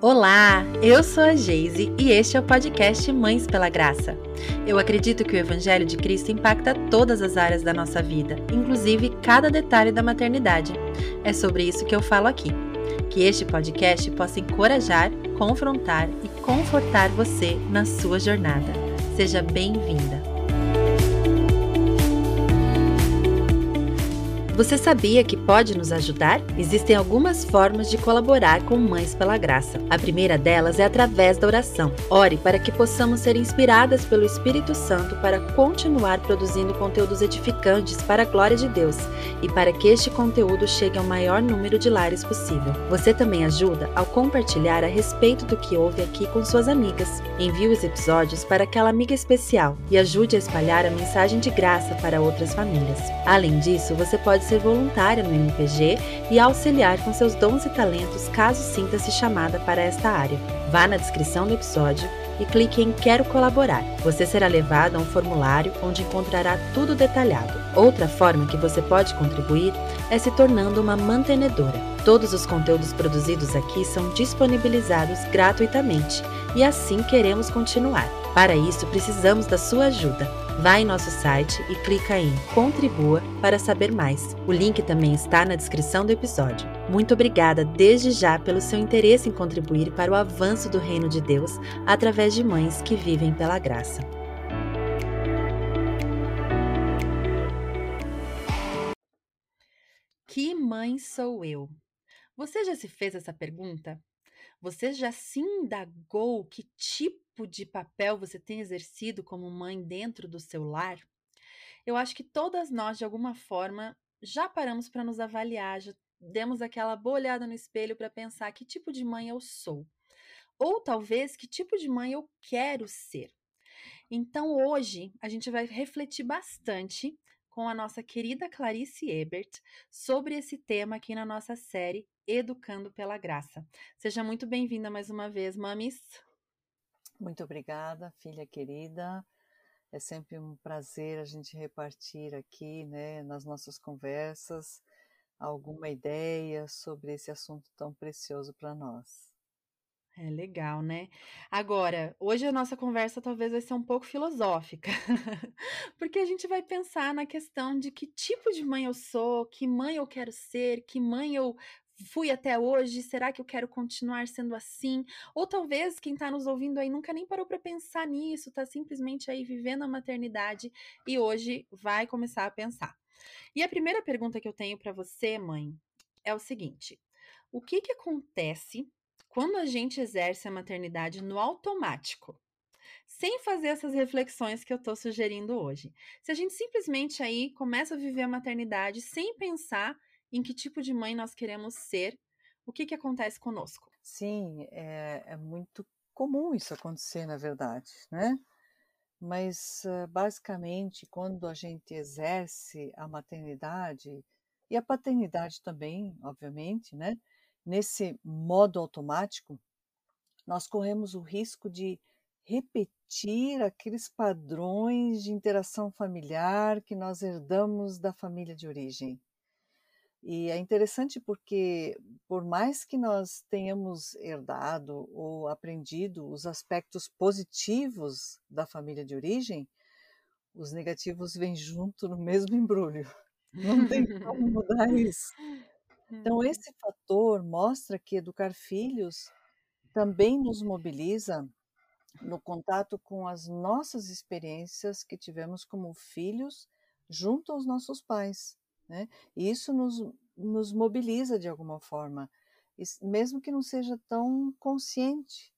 Olá, eu sou a Geise e este é o podcast Mães pela Graça. Eu acredito que o Evangelho de Cristo impacta todas as áreas da nossa vida, inclusive cada detalhe da maternidade. É sobre isso que eu falo aqui. Que este podcast possa encorajar, confrontar e confortar você na sua jornada. Seja bem-vinda! Você sabia que pode nos ajudar? Existem algumas formas de colaborar com Mães pela Graça. A primeira delas é através da oração. Ore para que possamos ser inspiradas pelo Espírito Santo para continuar produzindo conteúdos edificantes para a glória de Deus e para que este conteúdo chegue ao maior número de lares possível. Você também ajuda ao compartilhar a respeito do que ouve aqui com suas amigas. Envie os episódios para aquela amiga especial e ajude a espalhar a mensagem de graça para outras famílias. Além disso, você pode ser voluntária no MPG e auxiliar com seus dons e talentos caso sinta-se chamada para esta área. Vá na descrição do episódio e clique em Quero colaborar. Você será levado a um formulário onde encontrará tudo detalhado. Outra forma que você pode contribuir é se tornando uma mantenedora. Todos os conteúdos produzidos aqui são disponibilizados gratuitamente e assim queremos continuar. Para isso, precisamos da sua ajuda. Vá em nosso site e clica em Contribua para saber mais. O link também está na descrição do episódio. Muito obrigada desde já pelo seu interesse em contribuir para o avanço do reino de Deus através de mães que vivem pela graça. Que mãe sou eu? Você já se fez essa pergunta? Você já se indagou que tipo tipo de papel você tem exercido como mãe dentro do seu lar, eu acho que todas nós, de alguma forma, já paramos para nos avaliar, já demos aquela boa olhada no espelho para pensar que tipo de mãe eu sou. Ou talvez que tipo de mãe eu quero ser. Então, hoje, a gente vai refletir bastante com a nossa querida Clarice Ebert sobre esse tema aqui na nossa série Educando pela Graça. Seja muito bem-vinda mais uma vez, mamis. Muito obrigada, filha querida. É sempre um prazer a gente repartir aqui, né, nas nossas conversas, alguma ideia sobre esse assunto tão precioso para nós. É legal, né? Agora, hoje a nossa conversa talvez vai ser um pouco filosófica, porque a gente vai pensar na questão de que tipo de mãe eu sou, que mãe eu quero ser, que mãe eu fui até hoje, será que eu quero continuar sendo assim? Ou talvez quem está nos ouvindo aí nunca nem parou para pensar nisso, está simplesmente aí vivendo a maternidade e hoje vai começar a pensar. E a primeira pergunta que eu tenho para você, mãe, é o seguinte: o que que acontece quando a gente exerce a maternidade no automático? Sem fazer essas reflexões que eu estou sugerindo hoje. Se a gente simplesmente aí começa a viver a maternidade sem pensar em que tipo de mãe nós queremos ser, o que, que acontece conosco? Sim, é, é muito comum isso acontecer, na verdade, né? Mas, basicamente, quando a gente exerce a maternidade e a paternidade também, obviamente, né? Nesse modo automático, nós corremos o risco de repetir aqueles padrões de interação familiar que nós herdamos da família de origem. E é interessante porque, por mais que nós tenhamos herdado ou aprendido os aspectos positivos da família de origem, os negativos vêm junto no mesmo embrulho. Não tem como mudar isso. Então, hum. esse fator mostra que educar filhos também nos mobiliza no contato com as nossas experiências que tivemos como filhos junto aos nossos pais. Né? E isso nos, nos mobiliza de alguma forma, mesmo que não seja tão consciente,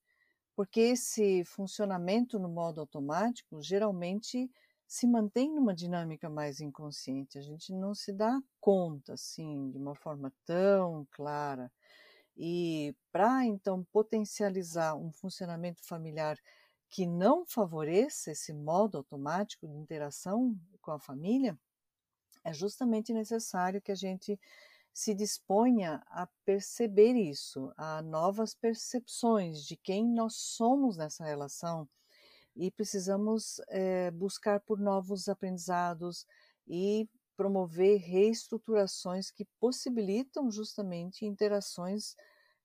porque esse funcionamento no modo automático geralmente se mantém numa dinâmica mais inconsciente, a gente não se dá conta assim de uma forma tão clara. E para então potencializar um funcionamento familiar que não favoreça esse modo automático de interação com a família, é justamente necessário que a gente se disponha a perceber isso, a novas percepções de quem nós somos nessa relação e precisamos é, buscar por novos aprendizados e promover reestruturações que possibilitam justamente interações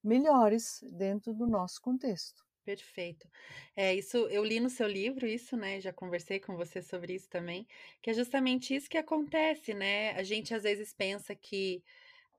melhores dentro do nosso contexto. Perfeito. É, isso eu li no seu livro isso, né? Já conversei com você sobre isso também, que é justamente isso que acontece, né? A gente às vezes pensa que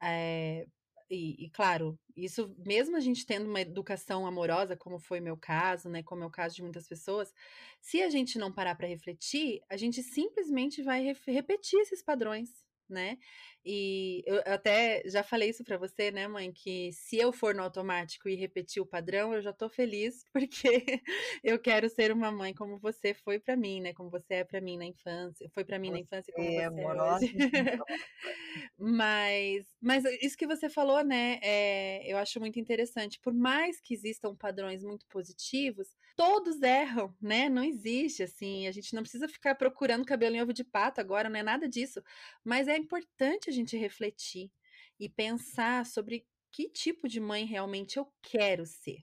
é, e, e, claro, isso mesmo a gente tendo uma educação amorosa, como foi meu caso, né, como é o caso de muitas pessoas, se a gente não parar para refletir, a gente simplesmente vai repetir esses padrões, né? E eu até já falei isso para você, né, mãe, que se eu for no automático e repetir o padrão, eu já tô feliz, porque eu quero ser uma mãe como você foi para mim, né, como você é para mim na infância, foi para mim você na infância como é você amorosa, é hoje. mas, mas isso que você falou, né, é, eu acho muito interessante. Por mais que existam padrões muito positivos, todos erram, né? Não existe assim. A gente não precisa ficar procurando cabelo em ovo de pato agora, não é nada disso. Mas é importante a gente refletir e pensar sobre que tipo de mãe realmente eu quero ser.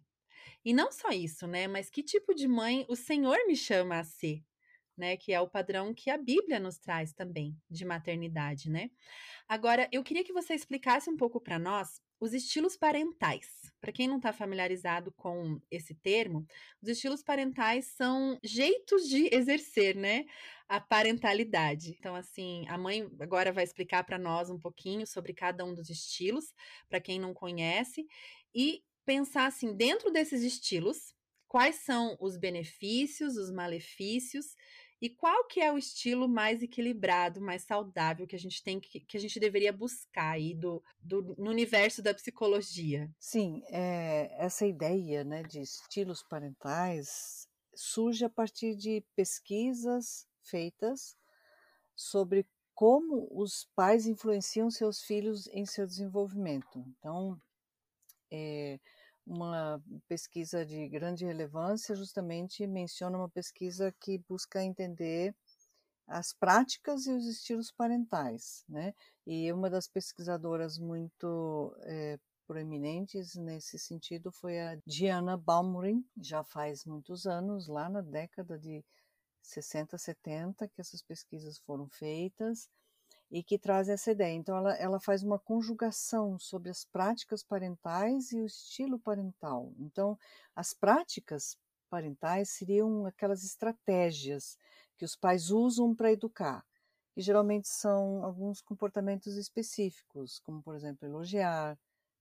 E não só isso, né? Mas que tipo de mãe o Senhor me chama a ser, né? Que é o padrão que a Bíblia nos traz também de maternidade, né? Agora, eu queria que você explicasse um pouco para nós os estilos parentais. Para quem não está familiarizado com esse termo, os estilos parentais são jeitos de exercer, né, a parentalidade. Então, assim, a mãe agora vai explicar para nós um pouquinho sobre cada um dos estilos, para quem não conhece, e pensar assim, dentro desses estilos, quais são os benefícios, os malefícios e qual que é o estilo mais equilibrado, mais saudável que a gente tem que, que a gente deveria buscar aí do, do, no universo da psicologia? Sim, é, essa ideia né, de estilos parentais surge a partir de pesquisas feitas sobre como os pais influenciam seus filhos em seu desenvolvimento. Então, é, uma pesquisa de grande relevância justamente menciona uma pesquisa que busca entender as práticas e os estilos parentais, né? E uma das pesquisadoras muito é, proeminentes nesse sentido foi a Diana Baumring, já faz muitos anos, lá na década de 60, 70, que essas pesquisas foram feitas e que traz essa ideia. Então, ela, ela faz uma conjugação sobre as práticas parentais e o estilo parental. Então, as práticas parentais seriam aquelas estratégias que os pais usam para educar, que geralmente são alguns comportamentos específicos, como, por exemplo, elogiar,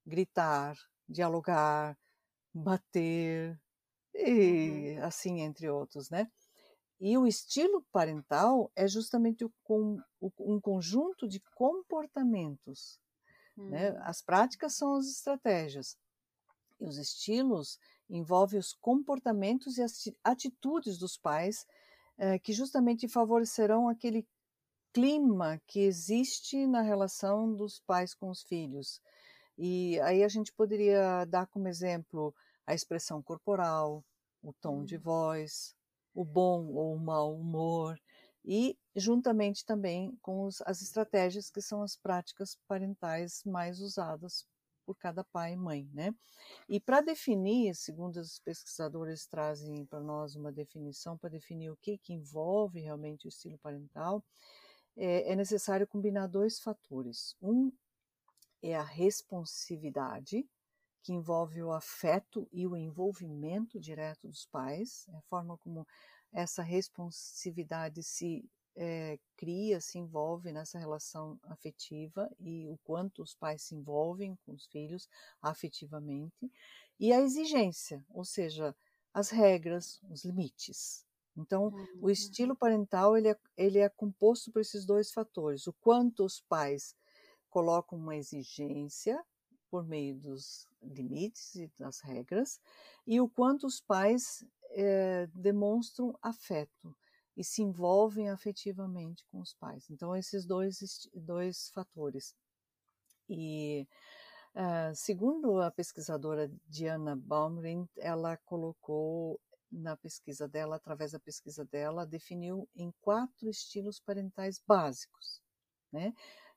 gritar, dialogar, bater, e uhum. assim, entre outros, né? E o estilo parental é justamente um conjunto de comportamentos. Hum. Né? As práticas são as estratégias. E os estilos envolvem os comportamentos e as atitudes dos pais eh, que justamente favorecerão aquele clima que existe na relação dos pais com os filhos. E aí a gente poderia dar como exemplo a expressão corporal, o tom hum. de voz, o bom ou o mau humor, e juntamente também com os, as estratégias que são as práticas parentais mais usadas por cada pai e mãe, né? E para definir, segundo os pesquisadores trazem para nós uma definição para definir o que, que envolve realmente o estilo parental, é, é necessário combinar dois fatores. Um é a responsividade, que envolve o afeto e o envolvimento direto dos pais, é a forma como essa responsividade se é, cria, se envolve nessa relação afetiva e o quanto os pais se envolvem com os filhos afetivamente, e a exigência, ou seja, as regras, os limites. Então, uhum. o estilo parental ele é, ele é composto por esses dois fatores: o quanto os pais colocam uma exigência por meio dos limites e das regras, e o quanto os pais é, demonstram afeto e se envolvem afetivamente com os pais. Então, esses dois, dois fatores. E, uh, segundo a pesquisadora Diana Baumrind, ela colocou na pesquisa dela, através da pesquisa dela, definiu em quatro estilos parentais básicos, né?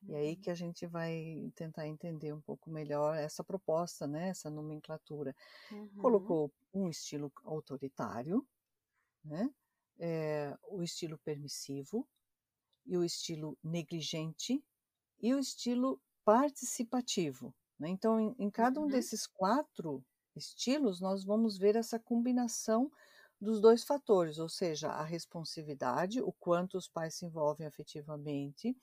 E aí que a gente vai tentar entender um pouco melhor essa proposta, né, essa nomenclatura. Uhum. Colocou um estilo autoritário, né, é, o estilo permissivo, e o estilo negligente, e o estilo participativo. Né? Então, em, em cada um Uhum. desses quatro estilos, nós vamos ver essa combinação dos dois fatores, ou seja, a responsividade, o quanto os pais se envolvem afetivamente,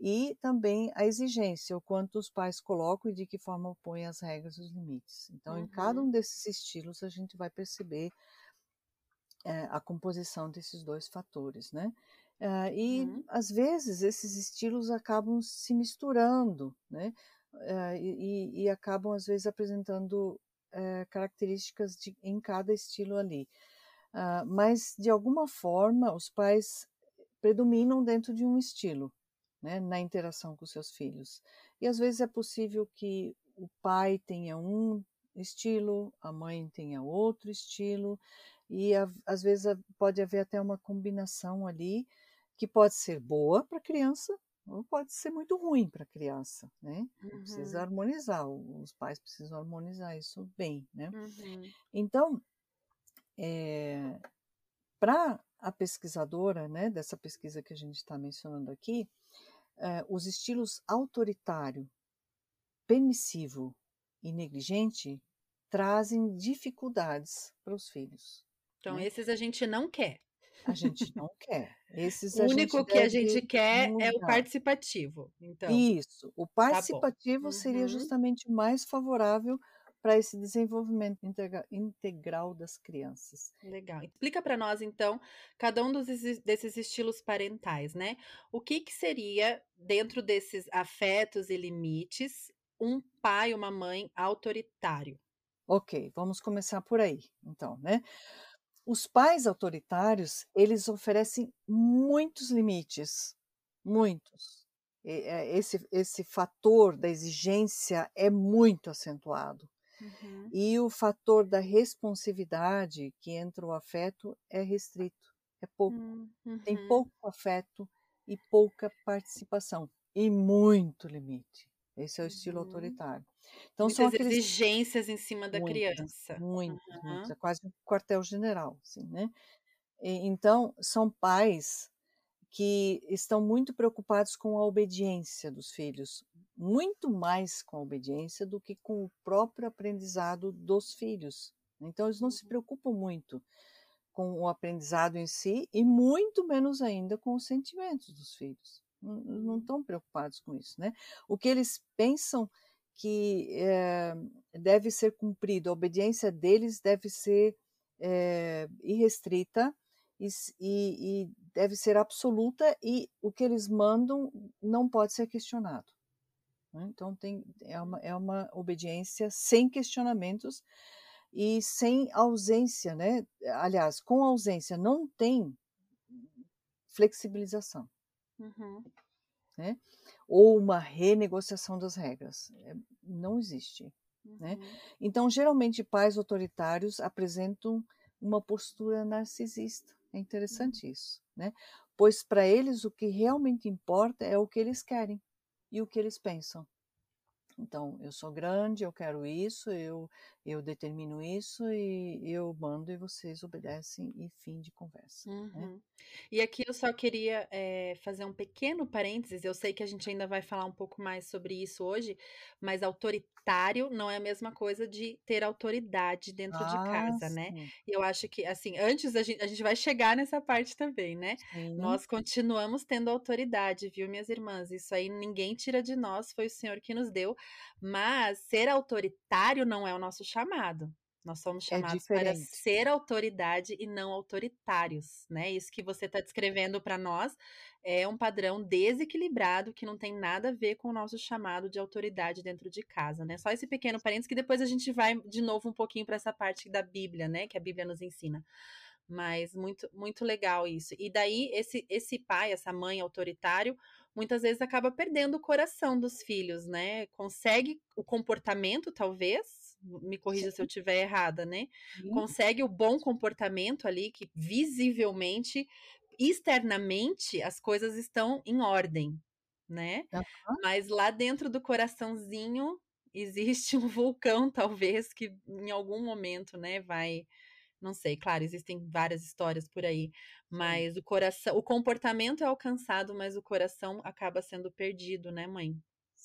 e também a exigência, o quanto os pais colocam e de que forma põem as regras e os limites. Então, em cada Uhum. um desses estilos, a gente vai perceber é, a composição desses dois fatores, né? Ah, e Uhum. às vezes esses estilos acabam se misturando, né? Ah, e, e- acabam às vezes apresentando características de, em cada estilo ali. Ah, mas de alguma forma os pais predominam dentro de um estilo, né? Na interação com seus filhos. E às vezes é possível que o pai tenha um estilo, a mãe tenha outro estilo, e a- às vezes a- pode haver até uma combinação ali que pode ser boa para a criança ou pode ser muito ruim para a criança, né? Precisa Uhum. harmonizar, o- os pais precisam harmonizar isso bem, né? Uhum. Então, para a pesquisadora, né, dessa pesquisa que a gente está mencionando aqui, eh, os estilos autoritário, permissivo e negligente trazem dificuldades para os filhos. Então, né? esses a gente não quer. A gente não quer. Esses O único que a gente quer é o mudar. participativo. Então, Isso. O tá participativo seria Uhum. justamente mais favorável para esse desenvolvimento integra- integral das crianças. Legal. Explica para nós, então, cada um dos desses estilos parentais, né? O que que seria, dentro desses afetos e limites, um pai, uma mãe autoritário? Ok, vamos começar por aí, então, né? Os pais autoritários, eles oferecem muitos limites, muitos. É, Esse, esse fator da exigência é muito acentuado. Uhum. E o fator da responsividade, que entra o afeto, é restrito, é pouco. Hum, Tem uhum. pouco afeto e pouca participação, e muito limite. Esse é o estilo Uhum. autoritário. Então, são Muitas aqueles exigências em cima da Muitas, criança. muitos, Aham. muitos. É quase um quartel-general, assim, né? E, então, são pais que estão muito preocupados com a obediência dos filhos, muito mais com a obediência do que com o próprio aprendizado dos filhos. Então, eles não se Uhum. preocupam muito com o aprendizado em si e muito menos ainda com os sentimentos dos filhos. Não, não Uhum. estão preocupados com isso, né? O que eles pensam que eh, deve ser cumprido, a obediência deles deve ser eh, irrestrita e, e- e deve ser absoluta e o que eles mandam não pode ser questionado. Né? Então tem, é, uma, é uma obediência sem questionamentos e sem ausência, né? Aliás, com ausência não tem flexibilização Uhum. ou uma renegociação das regras. É, não existe. né? Uhum. Então, geralmente, pais autoritários apresentam uma postura narcisista. É interessante isso, né? Pois para eles o que realmente importa é o que eles querem e o que eles pensam. Então, eu sou grande, eu quero isso, eu, eu determino isso e eu mando e vocês obedecem e fim de conversa. né? Uhum. E aqui eu só queria eh, fazer um pequeno parênteses. Eu sei que a gente ainda vai falar um pouco mais sobre isso hoje, mas autoritário não é a mesma coisa de ter autoridade dentro de Ah, casa, né? sim, E eu acho que, assim, antes a gente, a gente vai chegar nessa parte também, né? sim, Nós continuamos tendo autoridade, viu, minhas irmãs? Isso aí ninguém tira de nós, foi o Senhor que nos deu. Mas ser autoritário não é o nosso chamado. Nós somos é chamados para diferente. ser autoridade e não autoritários, né? Isso que você está descrevendo para nós é um padrão desequilibrado que não tem nada a ver com o nosso chamado de autoridade dentro de casa, né? Só esse pequeno parênteses que depois a gente vai de novo um pouquinho para essa parte da Bíblia, né? Que a Bíblia nos ensina. Mas muito, muito legal isso. E daí, esse, esse pai, essa mãe autoritário, muitas vezes acaba perdendo o coração dos filhos, né? Consegue o comportamento, talvez, me corrija se eu estiver errada, né? Sim, Consegue o bom comportamento ali, que visivelmente, externamente, as coisas estão em ordem, né? aham, Mas lá dentro do coraçãozinho existe um vulcão, talvez, que em algum momento, né, vai. Não sei, claro, existem várias histórias por aí, sim. mas o coração, o comportamento é alcançado, mas o coração acaba sendo perdido, né, mãe?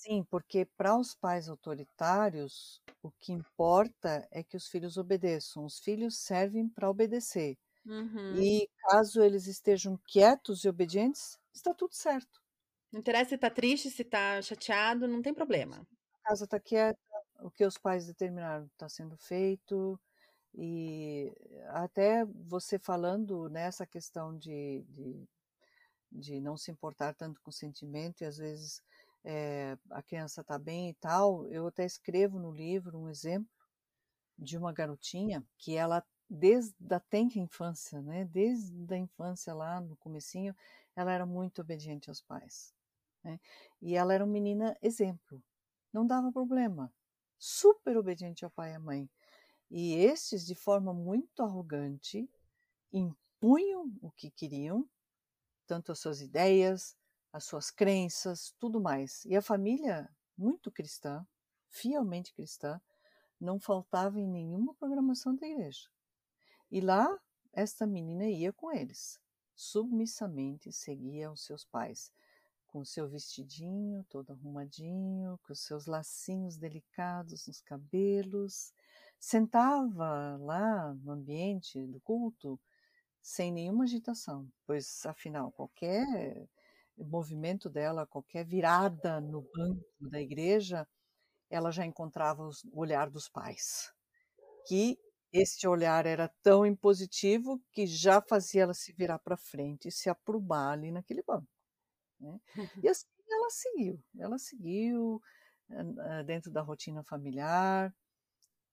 Sim, porque para os pais autoritários, o que importa é que os filhos obedeçam. Os filhos servem para obedecer. Uhum. E caso eles estejam quietos e obedientes, está tudo certo. Não interessa se tá triste, se tá chateado, não tem problema. A casa está quieta, o que os pais determinaram está sendo feito. E até você falando nessa questão de, de, de não se importar tanto com o sentimento e às vezes é, a criança está bem e tal, eu até escrevo no livro um exemplo de uma garotinha que ela desde a tenra infância, né, desde a infância lá no comecinho, ela era muito obediente aos pais, né, e ela era uma menina exemplo, não dava problema, super obediente ao pai e à mãe, e estes de forma muito arrogante impunham o que queriam, tanto as suas ideias, as suas crenças, tudo mais. E a família, muito cristã, fielmente cristã, não faltava em nenhuma programação da igreja. E lá, esta menina ia com eles, submissamente seguia os seus pais, com o seu vestidinho todo arrumadinho, com os seus lacinhos delicados nos cabelos, sentava lá no ambiente do culto sem nenhuma agitação, pois afinal qualquer movimento dela, qualquer virada no banco da igreja, ela já encontrava o olhar dos pais. Que este olhar era tão impositivo que já fazia ela se virar para frente e se aprumar ali naquele banco. Né? E assim ela seguiu, ela seguiu dentro da rotina familiar,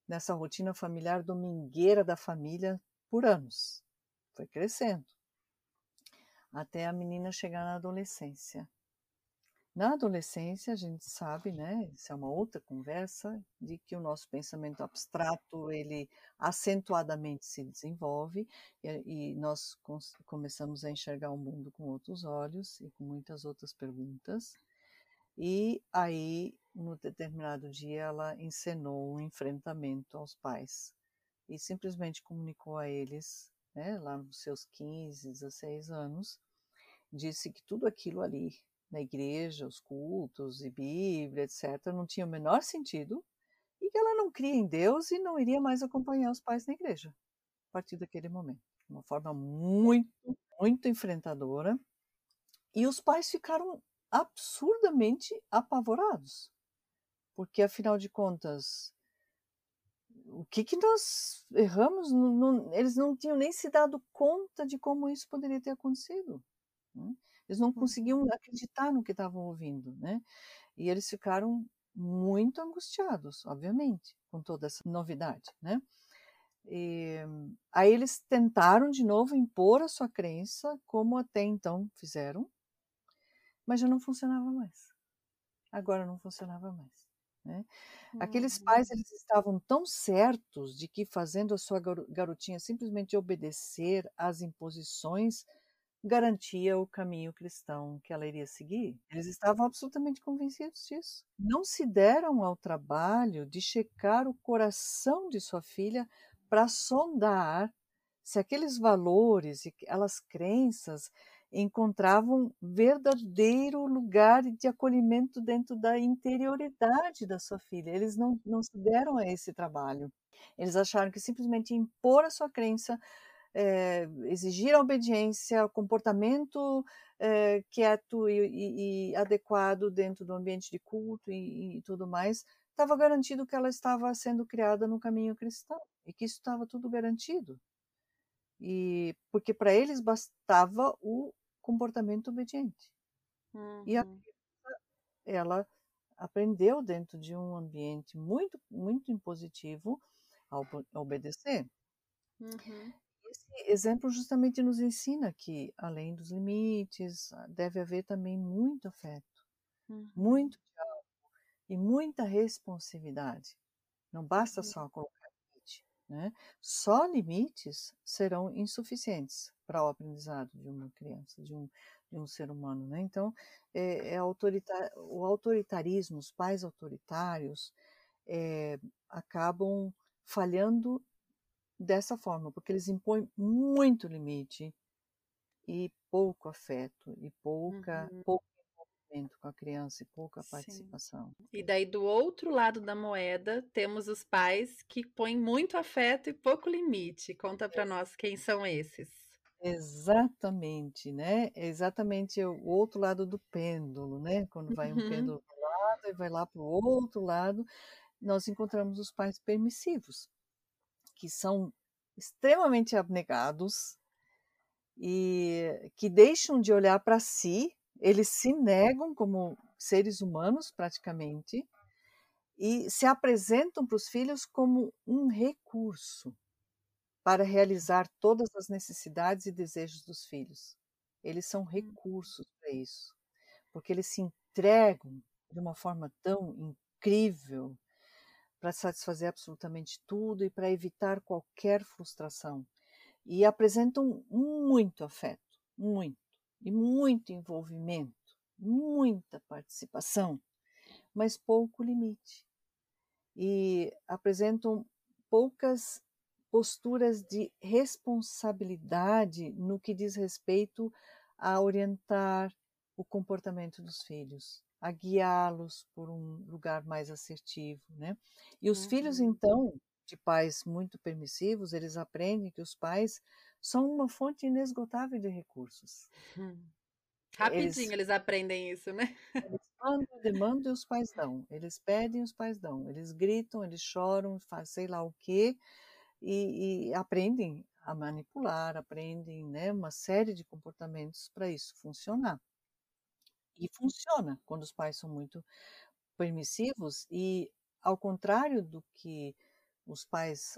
nessa rotina familiar domingueira da família por anos. Foi crescendo até a menina chegar na adolescência. Na adolescência, a gente sabe, né, isso é uma outra conversa, de que o nosso pensamento abstrato, ele acentuadamente se desenvolve e, e nós começamos a enxergar o mundo com outros olhos e com muitas outras perguntas. E aí, no determinado dia, ela encenou um enfrentamento aos pais e simplesmente comunicou a eles né, lá nos seus 15, 16 anos, disse que tudo aquilo ali na igreja, os cultos e Bíblia, etc., não tinha o menor sentido e que ela não cria em Deus e não iria mais acompanhar os pais na igreja a partir daquele momento. Uma forma muito, muito enfrentadora. E os pais ficaram absurdamente apavorados, porque afinal de contas, o que, que nós erramos? Não, não, eles não tinham nem se dado conta de como isso poderia ter acontecido. Né? Eles não conseguiam acreditar no que estavam ouvindo, né? E eles ficaram muito angustiados, obviamente, com toda essa novidade, né? E, aí eles tentaram de novo impor a sua crença, como até então fizeram, mas já não funcionava mais. Agora não funcionava mais. Né? Aqueles pais uhum. eles estavam tão certos de que fazendo a sua garotinha simplesmente obedecer às imposições garantia o caminho cristão que ela iria seguir. Eles estavam absolutamente convencidos disso. Não se deram ao trabalho de checar o coração de sua filha para sondar se aqueles valores e aquelas crenças encontravam verdadeiro lugar de acolhimento dentro da interioridade da sua filha. Eles não, não se deram a esse trabalho. Eles acharam que simplesmente impor a sua crença, é, exigir a obediência, comportamento é, quieto e, e, e, adequado dentro do ambiente de culto e, e tudo mais, estava garantido que ela estava sendo criada no caminho cristão e que isso estava tudo garantido. E porque para eles bastava o comportamento obediente. Uhum. E a uhum. criança, ela aprendeu dentro de um ambiente muito, muito impositivo a obedecer. Uhum. Esse exemplo justamente nos ensina que, além dos limites, deve haver também muito afeto, uhum. muito diálogo e muita responsividade. Não basta uhum. só colocar. Né? Só limites serão insuficientes para o aprendizado de uma criança, de um, de um ser humano. Né? Então, é, é o autoritarismo, os pais autoritários, é, acabam falhando dessa forma, porque eles impõem muito limite e pouco afeto e pouca, uhum. pouco envolvimento com a criança e pouca Sim. participação. E daí, do outro lado da moeda, temos os pais que põem muito afeto e pouco limite. Conta para nós quem são esses. Exatamente, né? É exatamente o outro lado do pêndulo, né? Quando vai um Uhum. pêndulo para um lado e vai lá para o outro lado, nós encontramos os pais permissivos, que são extremamente abnegados e que deixam de olhar para si, eles se negam como seres humanos praticamente e se apresentam para os filhos como um recurso para realizar todas as necessidades e desejos dos filhos. Eles são recursos para isso, porque eles se entregam de uma forma tão incrível para satisfazer absolutamente tudo e para evitar qualquer frustração. E apresentam muito afeto, muito, e muito envolvimento, muita participação, mas pouco limite. E apresentam poucas posturas de responsabilidade no que diz respeito a orientar o comportamento dos filhos, a guiá-los por um lugar mais assertivo, né? E os filhos, Uhum. então, de pais muito permissivos, eles aprendem que os pais são uma fonte inesgotável de recursos. Hum. Rapidinho Eles, eles aprendem isso, né? eles mandam, demandam e os pais dão. Eles pedem e os pais dão. Eles gritam, eles choram, fazem sei lá o quê, e, e aprendem a manipular, aprendem né, uma série de comportamentos para isso funcionar. E funciona quando os pais são muito permissivos e, ao contrário do que os pais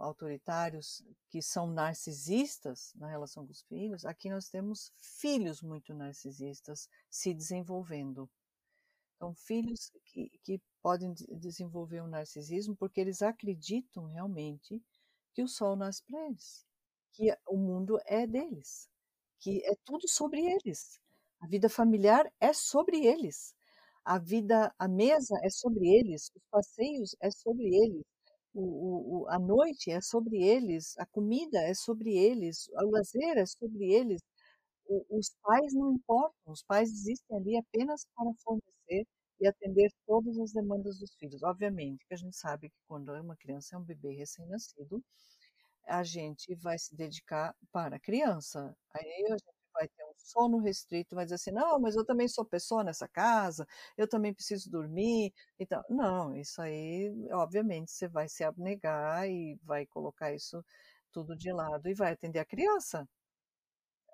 autoritários que são narcisistas na relação com os filhos, aqui nós temos filhos muito narcisistas se desenvolvendo. Então, filhos que, que podem desenvolver um narcisismo porque eles acreditam realmente que o sol nasce para eles, que o mundo é deles, que é tudo sobre eles. A vida familiar é sobre eles. A vida, a mesa é sobre eles, os passeios é sobre eles, o, o, a noite é sobre eles, a comida é sobre eles, o lazer é sobre eles. O, os pais não importam, os pais existem ali apenas para fornecer e atender todas as demandas dos filhos. Obviamente que a gente sabe que quando uma criança é um bebê recém-nascido, a gente vai se dedicar para a criança. Aí a gente vai ter um sono restrito, vai dizer assim, não, mas eu também sou pessoa nessa casa, eu também preciso dormir. Então, não, isso aí, obviamente, você vai se abnegar e vai colocar isso tudo de lado e vai atender a criança.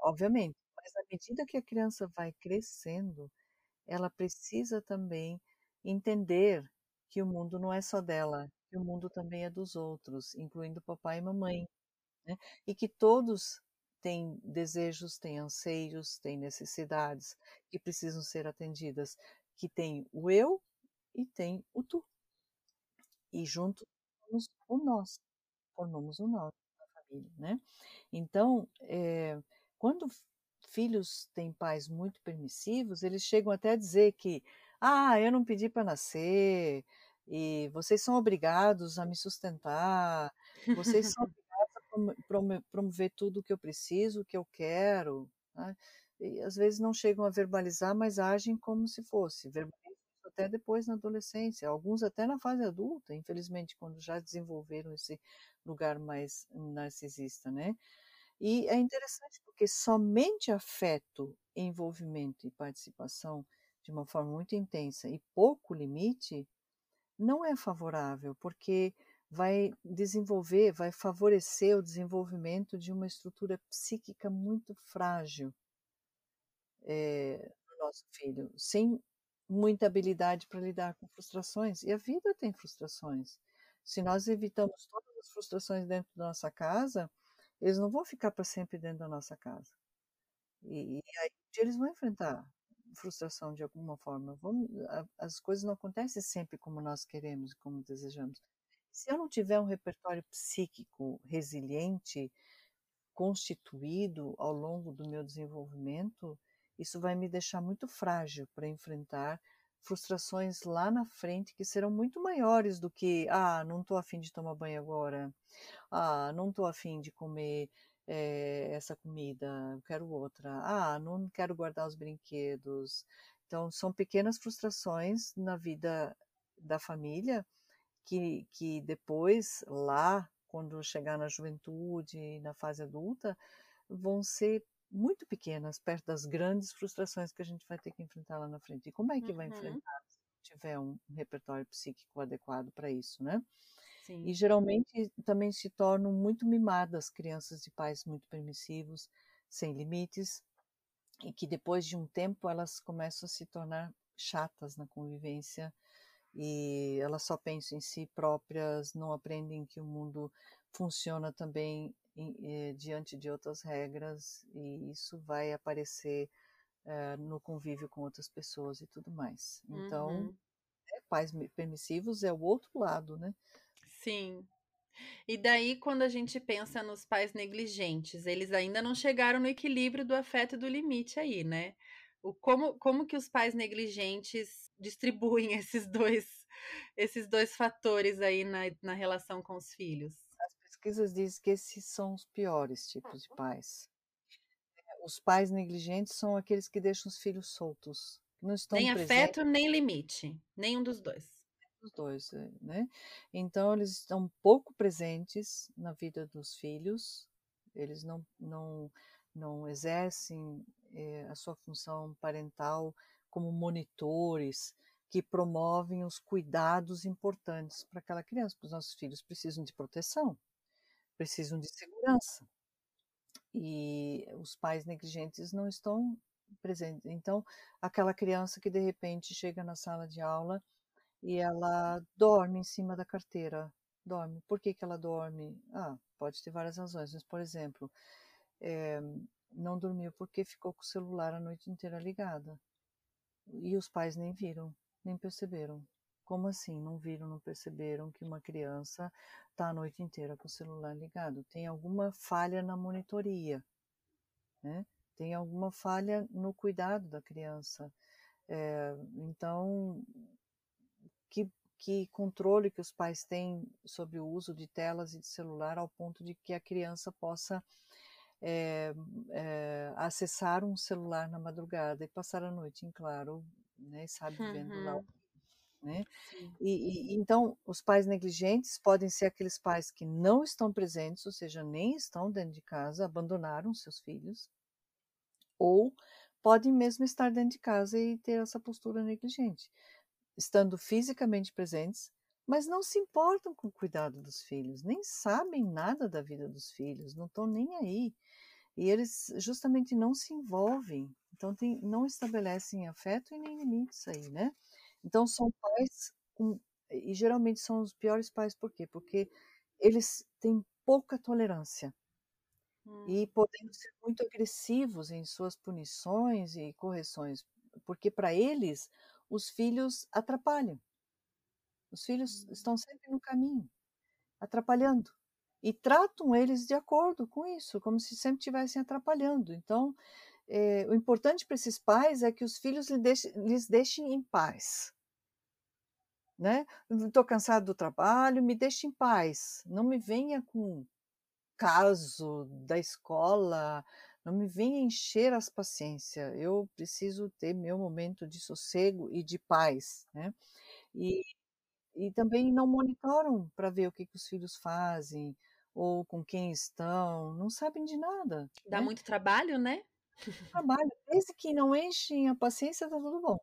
Obviamente. Mas à medida que a criança vai crescendo, ela precisa também entender que o mundo não é só dela, que o mundo também é dos outros, incluindo papai e mamãe, né? E que todos têm desejos, têm anseios, têm necessidades que precisam ser atendidas, que tem o eu e tem o tu. E juntos formamos o nós, formamos o nós na família, né? Então, é, quando filhos têm pais muito permissivos, eles chegam até a dizer que, ah, eu não pedi para nascer, e vocês são obrigados a me sustentar, vocês são a promover tudo o que eu preciso, o que eu quero. Né? E às vezes não chegam a verbalizar, mas agem como se fosse. Verbalizam até depois na adolescência, alguns até na fase adulta, infelizmente, quando já desenvolveram esse lugar mais narcisista, né? E é interessante porque somente afeto, envolvimento e participação de uma forma muito intensa e pouco limite não é favorável, porque vai desenvolver, vai favorecer o desenvolvimento de uma estrutura psíquica muito frágil é, no nosso filho, sem muita habilidade para lidar com frustrações. E a vida tem frustrações. Se nós evitamos todas as frustrações dentro da nossa casa, eles não vão ficar para sempre dentro da nossa casa. E, e aí eles vão enfrentar frustração de alguma forma. Vamos, as coisas não acontecem sempre como nós queremos como desejamos. Se eu não tiver um repertório psíquico resiliente, constituído ao longo do meu desenvolvimento, isso vai me deixar muito frágil para enfrentar frustrações lá na frente que serão muito maiores do que ah, não estou afim de tomar banho agora, ah, não estou afim de comer é, essa comida, quero outra, ah, não quero guardar os brinquedos. então são pequenas frustrações na vida da família que, que depois, lá, quando chegar na juventude, na fase adulta, vão ser muito pequenas, perto das grandes frustrações que a gente vai ter que enfrentar lá na frente. E como é que vai Uhum. enfrentar se tiver um repertório psíquico adequado para isso, né? Sim. E geralmente também se tornam muito mimadas crianças de pais muito permissivos, sem limites, e que depois de um tempo elas começam a se tornar chatas na convivência e elas só pensam em si próprias, não aprendem que o mundo funciona também em, eh, diante de outras regras e isso vai aparecer eh, no convívio com outras pessoas e tudo mais. Então, Uhum. né, pais permissivos é o outro lado, né? Sim. E daí, quando a gente pensa nos pais negligentes, eles ainda não chegaram no equilíbrio do afeto e do limite aí, né? O como, como que os pais negligentes distribuem esses dois, esses dois fatores aí na, na relação com os filhos? As pesquisas dizem que esses são os piores tipos de pais. Os pais negligentes são aqueles que deixam os filhos soltos, não estão Nem presentes afeto, nem limite. Nenhum dos dois. os dois, eh, né? Então eles estão pouco presentes na vida dos filhos, eles não não não exercem eh, a sua função parental como monitores que promovem os cuidados importantes para aquela criança, porque os nossos filhos precisam de proteção, precisam de segurança e os pais negligentes não estão presentes. Então, aquela criança que de repente chega na sala de aula e ela dorme em cima da carteira, dorme. Por que que ela dorme? Ah, pode ter várias razões, mas por exemplo, eh, não dormiu porque ficou com o celular a noite inteira ligada e os pais nem viram, nem perceberam. Como assim? Não viram, não perceberam que uma criança está a noite inteira com o celular ligado? Tem alguma falha na monitoria, né? Tem alguma falha no cuidado da criança. É, então, que, que controle que os pais têm sobre o uso de telas e de celular ao ponto de que a criança possa é, é, acessar um celular na madrugada e passar a noite em claro, né? Sabe vendo lá Uhum. né? E, e, então, os pais negligentes podem ser aqueles pais que não estão presentes, ou seja, nem estão dentro de casa, abandonaram seus filhos, ou podem mesmo estar dentro de casa e ter essa postura negligente, estando fisicamente presentes, mas não se importam com o cuidado dos filhos, nem sabem nada da vida dos filhos, não estão nem aí. E eles justamente não se envolvem, então tem, não estabelecem afeto e nem limites aí, né? Então são pais com, e geralmente são os piores pais, por quê? Porque eles têm pouca tolerância Hum. e podendo ser muito agressivos em suas punições e correções, porque para eles os filhos atrapalham. Os filhos estão sempre no caminho, atrapalhando. E tratam eles de acordo com isso, como se sempre estivessem atrapalhando. Então, é, o importante para esses pais é que os filhos lhes deixem, lhes deixem em paz. Né? Estou cansado do trabalho, me deixe em paz. Não me venha com caso da escola, não me venha encher as paciências. Eu preciso ter meu momento de sossego e de paz. Né? E, e também não monitoram para ver o que, que os filhos fazem ou com quem estão, não sabem de nada. Dá né? muito trabalho, né? Trabalho, desde que não enchem a paciência, tá tudo bom.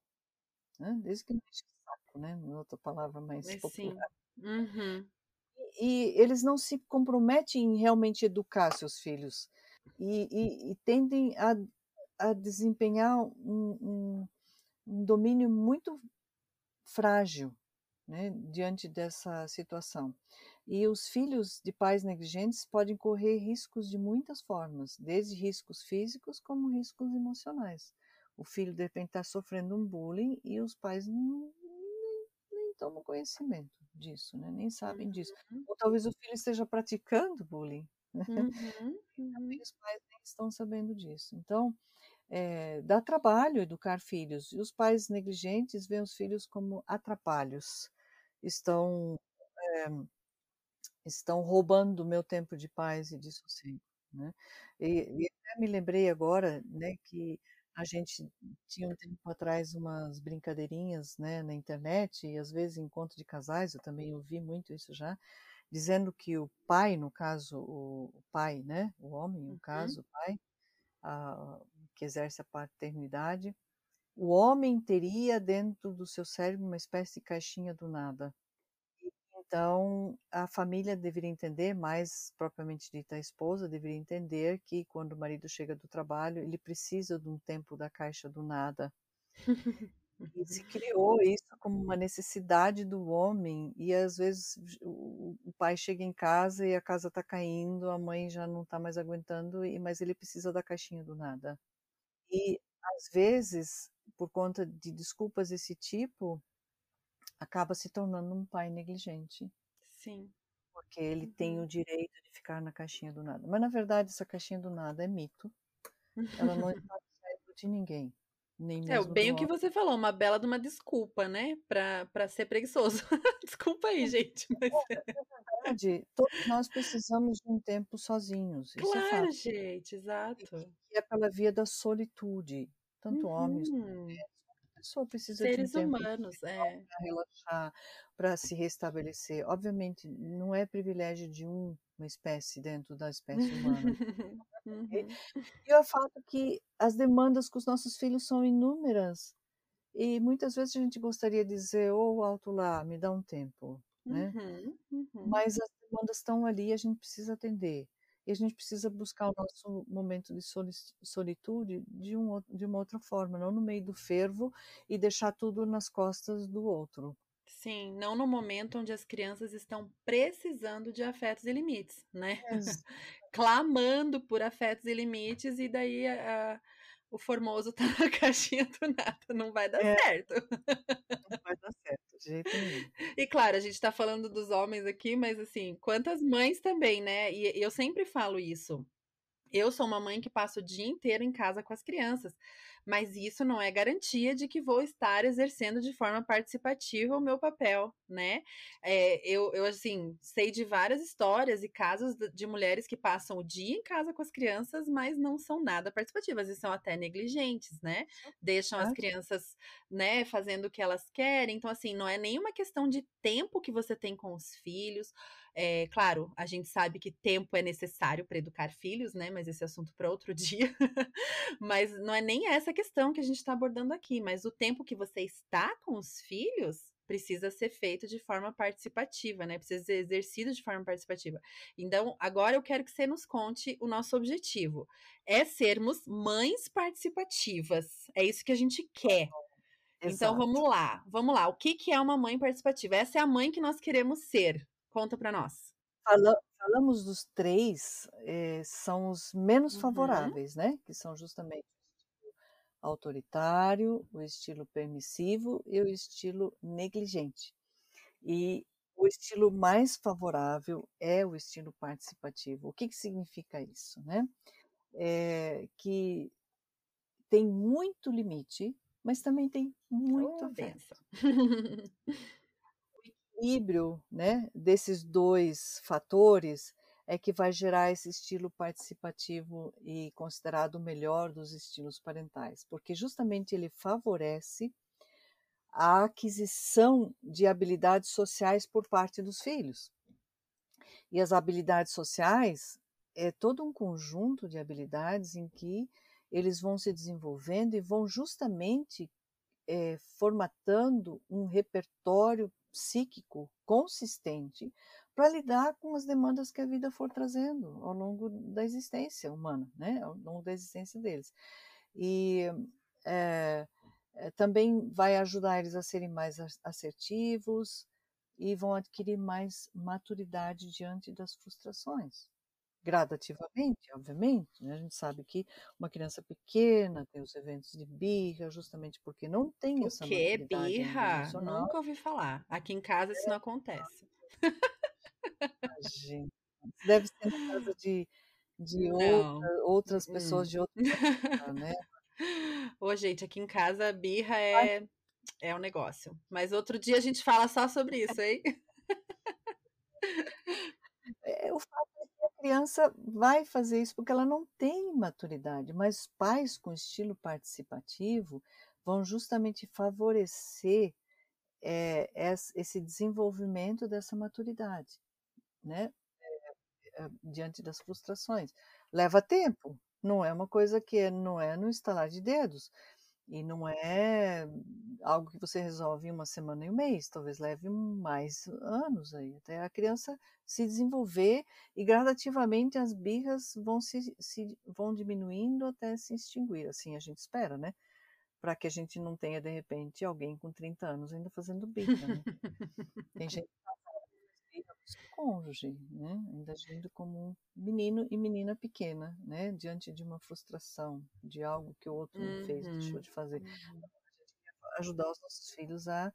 Né? Desde que não enchem o saco, né? Outra palavra mais Mas popular. sim. Uhum. E, e eles não se comprometem em realmente educar seus filhos e, e, e tendem a, a desempenhar um, um, um domínio muito frágil né, diante dessa situação. E os filhos de pais negligentes podem correr riscos de muitas formas, desde riscos físicos como riscos emocionais. O filho, de repente, está sofrendo um bullying e os pais nem, nem, nem tomam conhecimento disso, né, nem sabem Uhum. disso. Ou talvez o filho esteja praticando bullying. Né? Uhum. E também Uhum. os pais nem estão sabendo disso. Então, é, dá trabalho educar filhos. E os pais negligentes veem os filhos como atrapalhos. Estão, é, estão roubando o meu tempo de paz e de sossego. Né? E, e até me lembrei agora né, que a gente tinha um tempo atrás umas brincadeirinhas, né, na internet e às vezes encontro de casais, eu também ouvi muito isso já, dizendo que o pai, no caso o pai, né, o homem, no Uhum. caso o pai, a, que exerce a paternidade, o homem teria dentro do seu cérebro uma espécie de caixinha do nada. Então, a família deveria entender, mais propriamente dita a esposa, deveria entender que quando o marido chega do trabalho, ele precisa de um tempo da caixa do nada. E se criou isso como uma necessidade do homem, e às vezes o, pai chega em casa e a casa está caindo, a mãe já não está mais aguentando, e mas ele precisa da caixinha do nada. E às vezes, por conta de desculpas desse tipo, acaba se tornando um pai negligente. Sim. Porque ele tem Uhum. o direito de ficar na caixinha do nada. Mas na verdade essa caixinha do nada é mito. Ela não está no cérebro de ninguém, nem É, bem o que você falou, uma bela de uma desculpa, né, pra ser preguiçoso. Desculpa aí, gente, mas Olha, na verdade, todos nós precisamos de um tempo sozinhos, isso é Claro, fato. gente, E exato. que é pela via da solitude, tanto homens como Uhum. mulheres. A pessoa precisa de um Seres humanos, é. pra relaxar, pra se restabelecer. Obviamente, não é privilégio de um uma espécie dentro da espécie humana. Uhum. E é o fato que as demandas com os nossos filhos são inúmeras. E muitas vezes a gente gostaria de dizer: "Ô, alto lá, me dá um tempo", né. Uhum, uhum. Mas as demandas estão ali e a gente precisa atender. E a gente precisa buscar o nosso momento de solitude de um de uma outra forma, não no meio do fervo e deixar tudo nas costas do outro. Sim, não no momento onde as crianças estão precisando de afetos e limites, né. Exatamente. Clamando por afetos e limites e daí a a o formoso tá na caixinha do nada, não vai dar É. certo. Não vai dar certo, de jeito nenhum. E claro, a gente tá falando dos homens aqui, mas assim, quantas mães também, né, e e eu sempre falo isso, eu sou uma mãe que passa o dia inteiro em casa com as crianças, mas isso não é garantia de que vou estar exercendo de forma participativa o meu papel, né. Eh, eu eu, assim, sei de várias histórias e casos de mulheres que passam o dia em casa com as crianças, mas não são nada participativas e são até negligentes, né. Deixam as crianças, né, fazendo o que elas querem, então assim, não é nenhuma questão de tempo que você tem com os filhos, eh, claro, a gente sabe que tempo é necessário pra educar filhos, né, mas esse é assunto pra outro dia. Mas não é nem essa questão que a gente tá abordando aqui, mas o tempo que você está com os filhos precisa ser feito de forma participativa, né, precisa ser exercido de forma participativa. Então, agora eu quero que você nos conte o nosso objetivo, é sermos mães participativas, é isso que a gente quer. Então Exato. vamos lá, vamos lá, o que que é uma mãe participativa? Essa é a mãe que nós queremos ser, conta pra nós. Fala falamos dos 3, eh, são os menos Uhum. favoráveis, né, que são justamente o estilo autoritário, o estilo permissivo e o estilo negligente. E o estilo mais favorável é o estilo participativo. O que que significa isso, né? Eh, que tem muito limite, mas também tem muito Ô, afeto. bênção. O equilíbrio, né, desses 2 fatores é que vai gerar esse estilo participativo e considerado o melhor dos estilos parentais, porque justamente ele favorece a aquisição de habilidades sociais por parte dos filhos. E as habilidades sociais é todo um conjunto de habilidades em que eles vão se desenvolvendo e vão justamente, eh, formatando um repertório psíquico consistente pra lidar com as demandas que a vida for trazendo ao longo da existência humana, né, ao longo da existência deles. E, eh, também vai ajudar eles a serem mais as assertivos e vão adquirir mais maturidade diante das frustrações. Gradativamente, obviamente, né, a gente sabe que uma criança pequena tem os eventos de birra, justamente porque não tem O essa ainda Birra? Nunca ouvi falar. Aqui em casa isso não acontece. Imagina, deve ser na casa de de outra outras Mm-mm. pessoas de outra né. Ô, gente, aqui em casa a birra Ai. é é um negócio, mas outro dia a gente fala só sobre isso, hein. É, o fato que criança vai fazer isso porque ela não tem maturidade, mas pais com estilo participativo vão justamente favorecer é, esse desenvolvimento dessa maturidade, né? É, diante das frustrações. Leva tempo, não é uma coisa que é, não é no estalar de dedos. E não é algo que você resolve em uma semana e um mês, talvez leve mais anos aí, até a criança se desenvolver e gradativamente as birras vão se, se vão diminuindo até se extinguir, assim a gente espera, né? Para que a gente não tenha de repente alguém com 30 anos ainda fazendo birra, né? Tem gente que faz cônjuge, né? Ainda agindo como um menino e menina pequena, né? Diante de uma frustração, de algo que o outro uhum. fez, deixou de fazer. Uhum. Ajudar os nossos filhos a,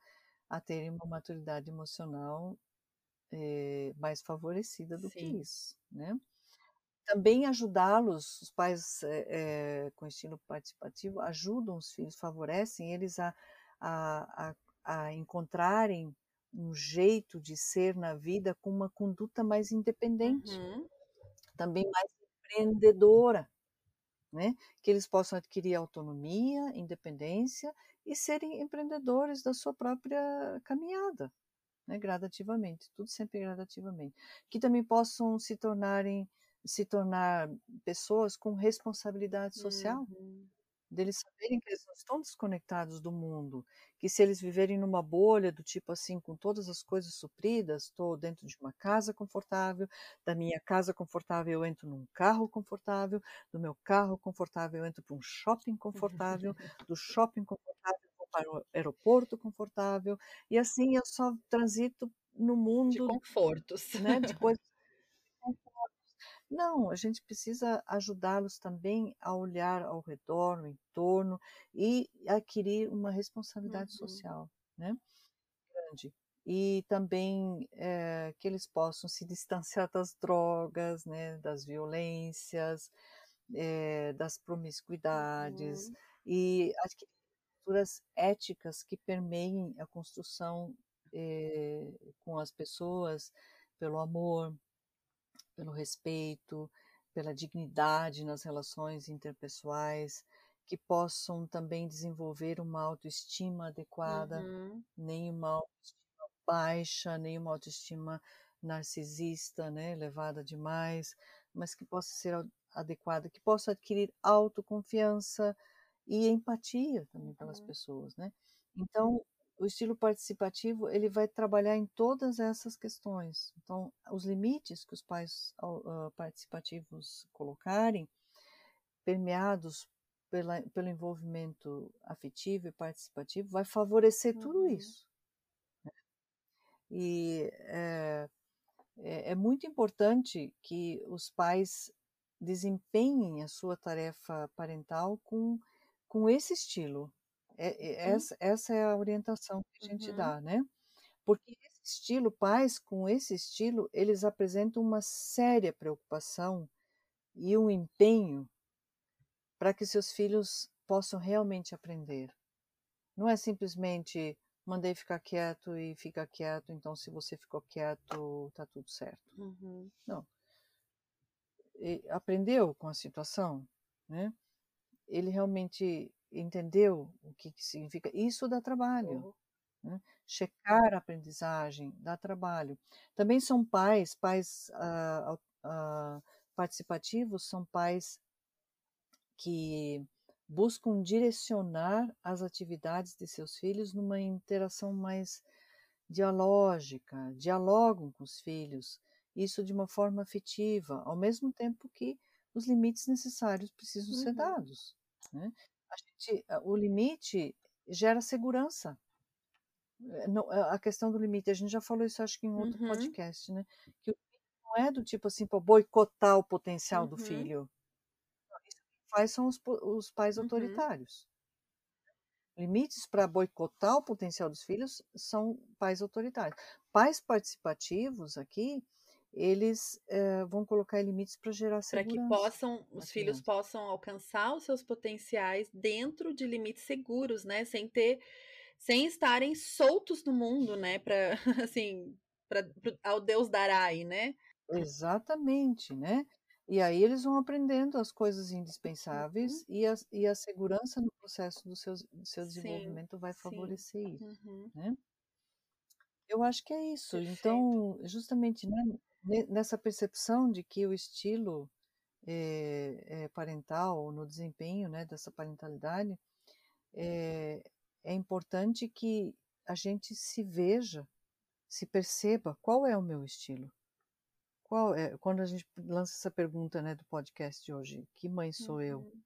a terem uma maturidade emocional é, mais favorecida do Sim. que isso, né? Também ajudá-los, os pais é, com estilo participativo ajudam os filhos, favorecem eles a, a, a, a encontrarem um jeito de ser na vida com uma conduta mais independente, uhum. também mais empreendedora, né? Que eles possam adquirir autonomia, independência e serem empreendedores da sua própria caminhada, né, gradativamente, tudo sempre gradativamente, que também possam se tornarem se tornar pessoas com responsabilidade social, uhum. Deles saberem que eles não estão desconectados do mundo, que se eles viverem numa bolha do tipo assim, com todas as coisas supridas, estou dentro de uma casa confortável, da minha casa confortável eu entro num carro confortável, do meu carro confortável eu entro para um shopping confortável, do shopping confortável para o aeroporto confortável, e assim eu só transito no mundo de confortos, né, de coisas não, a gente precisa ajudá-los também a olhar ao redor, no entorno e adquirir uma responsabilidade uhum. social, né? Grande. E também é, que eles possam se distanciar das drogas, né, das violências, é, das promiscuidades uhum. e adquirir estruturas éticas que permeiem a construção eh, com as pessoas pelo amor, pelo respeito, pela dignidade nas relações interpessoais, que possam também desenvolver uma autoestima adequada, uhum. nem uma autoestima baixa, nem uma autoestima narcisista, né, elevada demais, mas que possa ser adequada, que possa adquirir autoconfiança, e empatia também pelas uhum. pessoas, né? Então, o estilo participativo ele vai trabalhar em todas essas questões. Então, os limites que os pais uh, participativos colocarem, permeados pela, pelo envolvimento afetivo e participativo, vai favorecer uhum. tudo isso. Né? E é, é, é muito importante que os pais desempenhem a sua tarefa parental com com esse estilo. É, é, essa, essa é a orientação que a gente uhum. dá, né? Porque esse estilo, pais com esse estilo, eles apresentam uma séria preocupação e um empenho para que seus filhos possam realmente aprender. Não é simplesmente mandei ficar quieto e fica quieto, então se você ficou quieto, tá tudo certo. Uhum. Não. E aprendeu com a situação, né? ele realmente entendeu o que, que significa. Isso dá trabalho. Uhum. Né? Checar a aprendizagem dá trabalho. Também são pais, pais uh, uh, participativos, são pais que buscam direcionar as atividades de seus filhos numa interação mais dialógica, dialogam com os filhos, isso de uma forma afetiva, ao mesmo tempo que os limites necessários precisam uhum. ser dados. Né? Gente, o limite gera segurança. Eh, a questão do limite, a gente já falou isso acho que em outro uhum. podcast, né? Que o limite não é do tipo assim, para boicotar o potencial uhum. do filho. Isso que faz são os, os pais uhum. autoritários. Limites para boicotar o potencial dos filhos são pais autoritários. Pais participativos aqui eles uh, vão colocar limites para gerar segurança. Para que possam, os filhos possam alcançar os seus potenciais dentro de limites seguros, né? Sem ter, sem estarem soltos no mundo, né? Para, assim, para ao Deus dará aí, né? Exatamente, né. E aí eles vão aprendendo as coisas Uhum. indispensáveis e a e a segurança no processo do seus do seu Sim, desenvolvimento vai sim. favorecer isso, Uhum. né. Eu acho que é isso. Perfeito. Então, justamente, né, nessa percepção de que o estilo, eh eh, parental no desempenho, né, dessa parentalidade, eh, é importante que a gente se veja, se perceba qual é o meu estilo. Qual é quando a gente lança essa pergunta, né, do podcast de hoje: "Que mãe sou eu?" Uhum.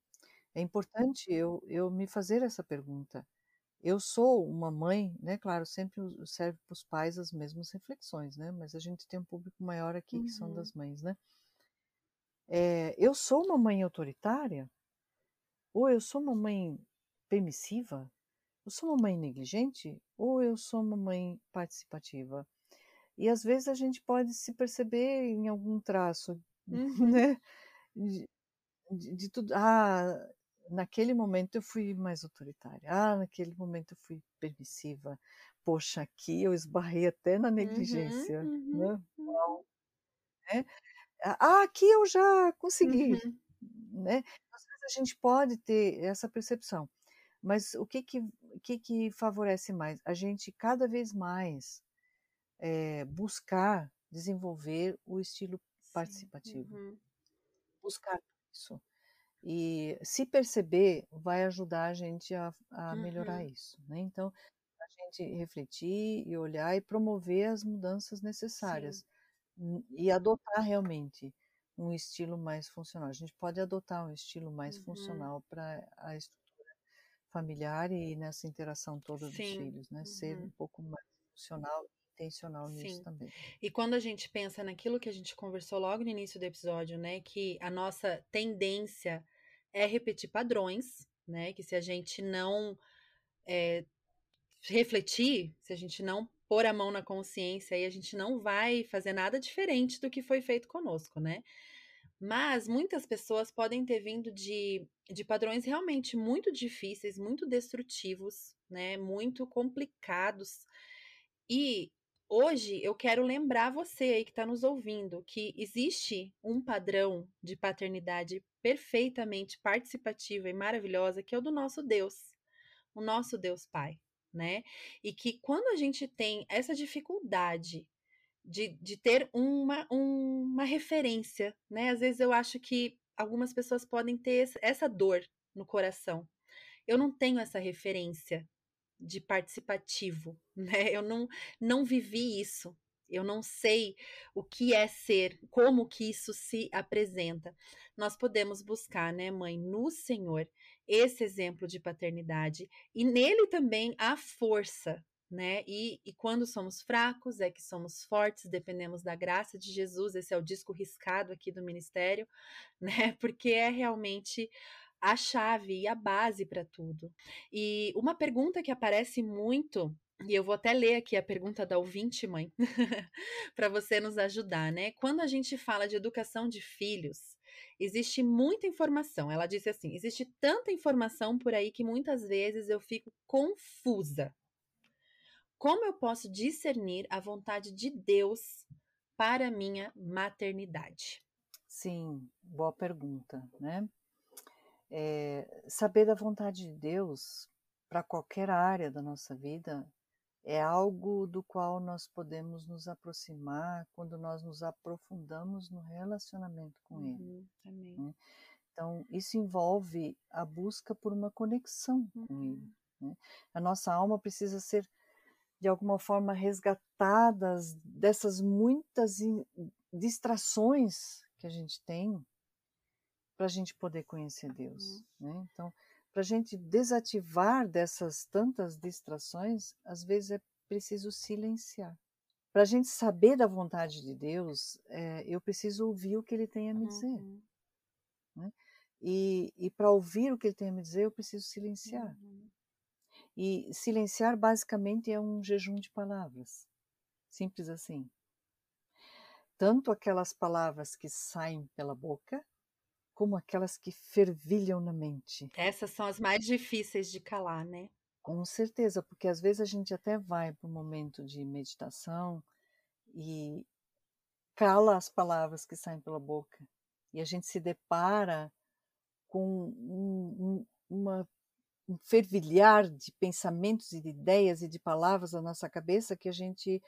É importante eu eu me fazer essa pergunta. Eu sou uma mãe, né, claro, sempre serve para os pais as mesmas reflexões, né, mas a gente tem um público maior aqui que são Uhum. das mães, né. Eh, eu sou uma mãe autoritária? Ou eu sou uma mãe permissiva? Eu sou uma mãe negligente? Ou eu sou uma mãe participativa? E às vezes a gente pode se perceber em algum traço, Uhum. né, de de de tudo "Ah, naquele momento eu fui mais autoritária. Ah, naquele momento eu fui permissiva. Poxa, aqui eu esbarrei até na Uhum, negligência", uhum, né. uhum. Né. "Ah, aqui eu já consegui", Uhum. né. Às vezes a gente pode ter essa percepção, mas o que que que que favorece mais? A gente cada vez mais, eh, buscar desenvolver o estilo Sim, participativo. uhum. Buscar isso. E se perceber vai ajudar a gente a a melhorar Uhum. isso, né. Então, a gente refletir e olhar e promover as mudanças Sim. necessárias, hum, e adotar realmente um estilo mais funcional. A gente pode adotar um estilo mais Uhum. funcional pra a estrutura familiar e nessa interação toda dos Sim, filhos, né, ser um uhum. pouco mais funcional intencional nisso Sim. também. E quando a gente pensa naquilo que a gente conversou logo no início do episódio, né, que a nossa tendência é repetir padrões, né, que se a gente não, eh, refletir, se a gente não pôr a mão na consciência, aí a gente não vai fazer nada diferente do que foi feito conosco, né. Mas muitas pessoas podem ter vindo de de padrões realmente muito difíceis, muito destrutivos, né, muito complicados. E hoje eu quero lembrar você aí que tá nos ouvindo, que existe um padrão de paternidade perfeitamente participativa e maravilhosa, que é o do nosso Deus, o nosso Deus Pai, né. E que quando a gente tem essa dificuldade de de ter uma uma referência, né, às vezes eu acho que algumas pessoas podem ter essa dor no coração. Eu não tenho essa referência de participativo, né, eu não não vivi isso, eu não sei o que é ser, como que isso se apresenta. Nós podemos buscar, né, mãe, no Senhor, esse exemplo de paternidade e nele também há força, né. E e quando somos fracos é que somos fortes, dependemos da graça de Jesus, esse é o disco riscado aqui do ministério, né, porque é realmente a chave e a base pra tudo. E uma pergunta que aparece muito, e eu vou até ler aqui a pergunta da ouvinte mãe, pra você nos ajudar, né. Quando a gente fala de educação de filhos, existe muita informação, ela disse assim: "Existe tanta informação por aí que muitas vezes eu fico confusa". Como eu posso discernir a vontade de Deus para minha maternidade? Sim, boa pergunta, né. Eh, saber da vontade de Deus pra qualquer área da nossa vida é algo do qual nós podemos nos aproximar quando nós nos aprofundamos no relacionamento com Ele, Uhum, né. Então isso envolve a busca por uma conexão com Ele, Uhum. né. A nossa alma precisa ser, de alguma forma, resgatadas dessas muitas distrações que a gente tem pra gente poder conhecer Deus, Uhum. né. Então, pra gente desativar dessas tantas distrações, às vezes é preciso silenciar. Pra gente saber da vontade de Deus, eh, eu preciso ouvir o que Ele tem a me dizer. Uhum. Né. E e pra ouvir o que Ele tem a me dizer eu preciso silenciar. Uhum. E silenciar basicamente é um jejum de palavras, simples assim. Tanto aquelas palavras que saem pela boca, como aquelas que fervilham na mente. Essas são as mais difíceis de calar, né. Com certeza, porque às vezes a gente até vai para um momento de meditação e cala as palavras que saem pela boca. E a gente se depara com um, um, uma, um fervilhar de pensamentos e de ideias e de palavras na nossa cabeça que a gente,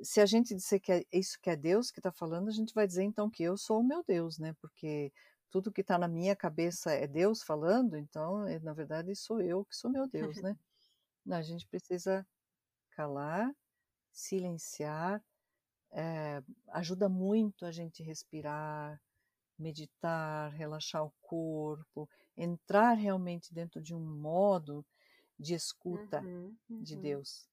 se a gente disser que é isso que é Deus que está falando, a gente vai dizer então que eu sou o meu Deus, né? Porque tudo que está na minha cabeça é Deus falando, então, na verdade, sou eu que sou meu Deus, né? A gente precisa calar, silenciar, é, ajuda muito a gente respirar, meditar, relaxar o corpo, entrar realmente dentro de um modo de escuta Uhum, de uhum. Deus.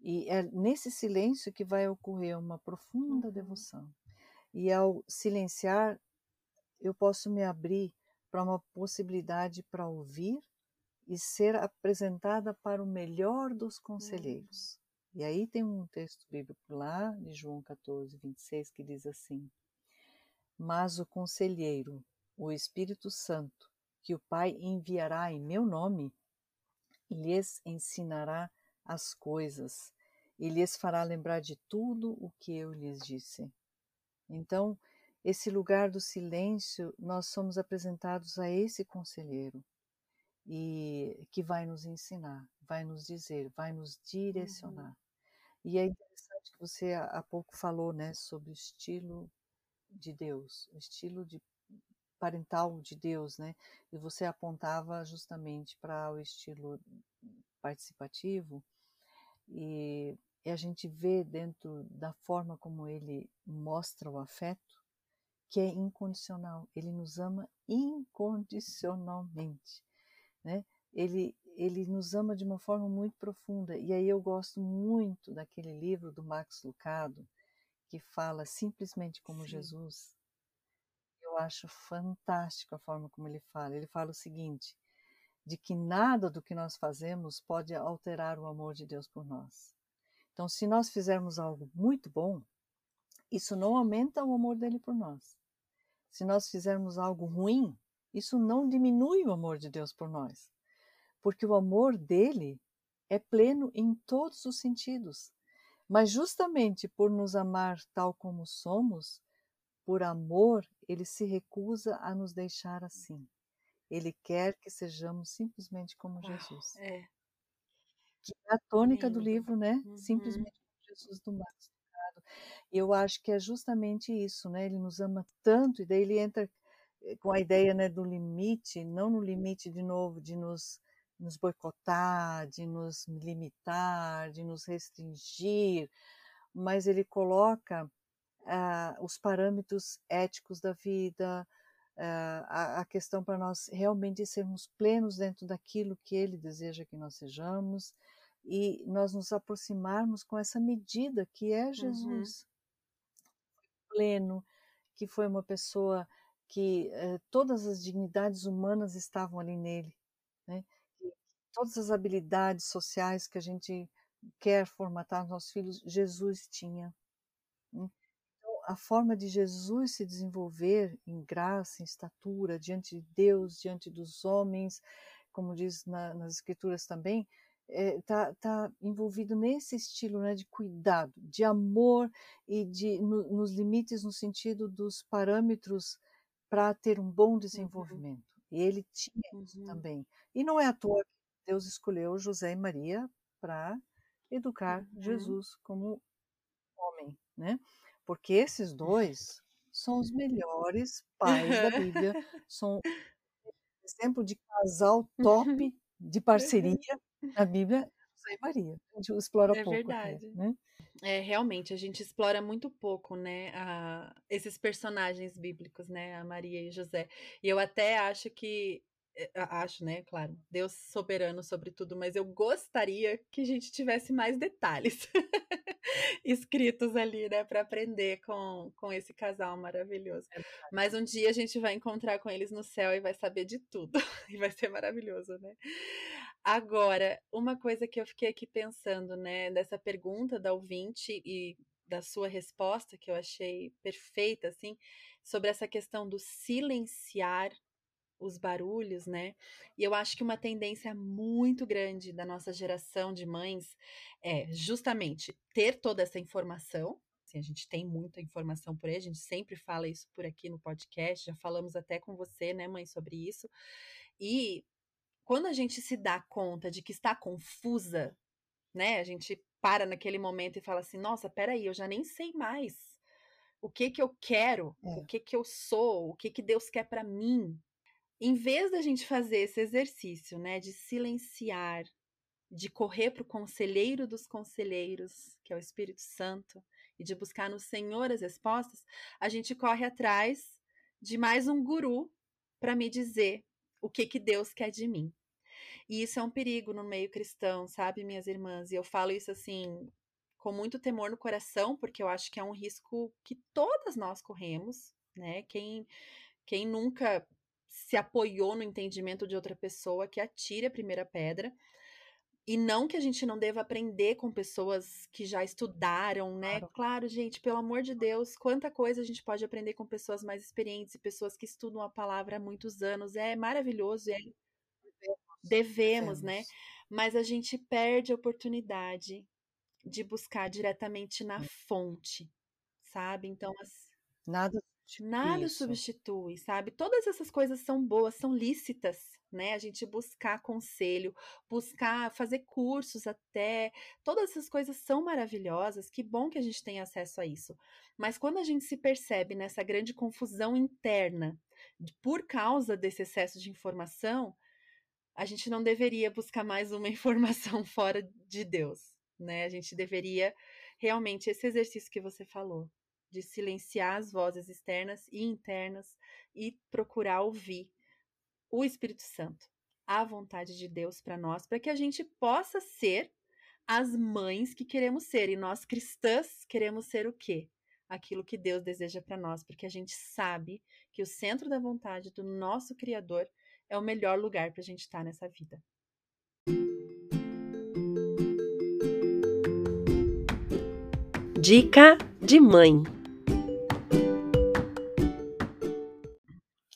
E é nesse silêncio que vai ocorrer uma profunda Uhum. devoção. E ao silenciar, eu posso me abrir para uma possibilidade para ouvir e ser apresentada para o melhor dos Uhum. conselheiros. E aí tem um texto bíblico lá, de João 14, 26, que diz assim: Mas o conselheiro, o Espírito Santo, que o Pai enviará em meu nome, lhes ensinará as coisas e lhes fará lembrar de tudo o que eu lhes disse. Então, esse lugar do silêncio, nós somos apresentados a esse conselheiro e que vai nos ensinar, vai nos dizer, vai nos direcionar. Uhum. E é interessante que você há pouco falou, né, sobre o estilo de Deus, o estilo de parental de Deus, né? E você apontava justamente para o estilo participativo e, e a gente vê dentro da forma como ele mostra o afeto que é incondicional. Ele nos ama incondicionalmente, né? Ele ele nos ama de uma forma muito profunda. E aí eu gosto muito daquele livro do Max Lucado que fala simplesmente como Sim. Jesus. Eu acho fantástico a forma como ele fala. Ele fala o seguinte: de que nada do que nós fazemos pode alterar o amor de Deus por nós. Então, se nós fizermos algo muito bom, isso não aumenta o amor dele por nós. Se nós fizermos algo ruim, isso não diminui o amor de Deus por nós. Porque o amor dele é pleno em todos os sentidos. Mas justamente por nos amar tal como somos, por amor, ele se recusa a nos deixar assim. Ele quer que sejamos simplesmente como Uau, Jesus. é. Que é a tônica do livro, né? Uhum. Simplesmente como Jesus do. E eu acho que é justamente isso, né? Ele nos ama tanto, e daí ele entra com a ideia né, do limite, não no limite, de novo, de nos, nos boicotar, de nos limitar, de nos restringir, mas ele coloca ah, os parâmetros éticos da vida, ah, a, a questão para nós realmente sermos plenos dentro daquilo que ele deseja que nós sejamos e nós nos aproximarmos com essa medida que é Uhum. Jesus pleno, que foi uma pessoa que eh, todas as dignidades humanas estavam ali nele, né? Todas as habilidades sociais que a gente quer formatar nos nossos filhos, Jesus tinha. né? Então, a forma de Jesus se desenvolver em graça, em estatura, diante de Deus, diante dos homens, como diz na, nas Escrituras também, está tá envolvido nesse estilo né, de cuidado, de amor e de no, nos limites no sentido dos parâmetros para ter um bom desenvolvimento. E ele tinha isso Uhum. também. E não é à toa que Deus escolheu José e Maria para educar Uhum. Jesus como homem, né? Porque esses dois são os melhores pais da Bíblia, são exemplo de casal top de parceria na Bíblia, José e Maria. A gente explora É pouco até, verdade. né? É, realmente, a gente explora muito pouco, né, a- esses personagens bíblicos, né, a Maria e José. E eu até acho que, é, a- acho, né, claro, Deus soberano sobre tudo, mas eu gostaria que a gente tivesse mais detalhes escritos ali, né, para aprender com, com esse casal maravilhoso. É. Mas um dia a gente vai encontrar com eles no céu e vai saber de tudo. E vai ser maravilhoso, né? Agora, uma coisa que eu fiquei aqui pensando, né, dessa pergunta da ouvinte e da sua resposta, que eu achei perfeita, assim, sobre essa questão do silenciar os barulhos, né? E eu acho que uma tendência muito grande da nossa geração de mães é justamente ter toda essa informação, Assim, a gente tem muita informação por aí, a gente sempre fala isso por aqui no podcast, já falamos até com você, né, mãe, sobre isso. E quando a gente se dá conta de que está confusa, né, a gente para naquele momento e fala assim: nossa, peraí, eu já nem sei mais o que que eu quero, é. o que que eu sou, o que que Deus quer para mim. Em vez da gente fazer esse exercício, né, de silenciar, de correr para o conselheiro dos conselheiros, que é o Espírito Santo, e de buscar no Senhor as respostas, a gente corre atrás de mais um guru para me dizer o que que Deus quer de mim. E isso é um perigo no meio cristão, sabe, minhas irmãs? E eu falo isso assim com muito temor no coração, porque eu acho que é um risco que todas nós corremos, né? Quem quem nunca se apoiou no entendimento de outra pessoa que atire a primeira pedra. E não que a gente não deva aprender com pessoas que já estudaram, né? Claro. claro, gente, pelo amor de Deus, quanta coisa a gente pode aprender com pessoas mais experientes e pessoas que estudam a palavra há muitos anos. É maravilhoso, é... devemos, devemos, né? Mas a gente perde a oportunidade de buscar diretamente na fonte, sabe? Então, as... nada Nada Isso. substitui, sabe? Todas essas coisas são boas, são lícitas, né? A gente buscar conselho, buscar fazer cursos até. Todas essas coisas são maravilhosas, que bom que a gente tem acesso a isso. Mas quando a gente se percebe nessa grande confusão interna por causa desse excesso de informação, a gente não deveria buscar mais uma informação fora de Deus, né? A gente deveria realmente esse exercício que você falou, de silenciar as vozes externas e internas e procurar ouvir o Espírito Santo, a vontade de Deus para nós, para que a gente possa ser as mães que queremos ser. E nós cristãs queremos ser o quê? Aquilo que Deus deseja para nós, porque a gente sabe que o centro da vontade do nosso Criador é o melhor lugar para a gente estar tá nessa vida. Dica de mãe.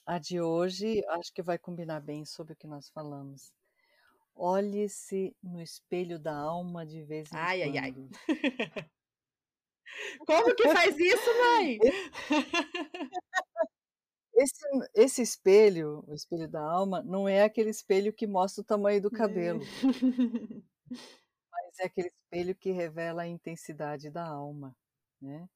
A de hoje acho que vai combinar bem sobre o que nós falamos. Olhe-se no espelho da alma de vez em ai, quando. Ai, ai, ai. Como que faz isso, mãe? Esse, esse espelho, o espelho da alma, não é aquele espelho que mostra o tamanho do cabelo. É aquele espelho que revela a intensidade da alma, né?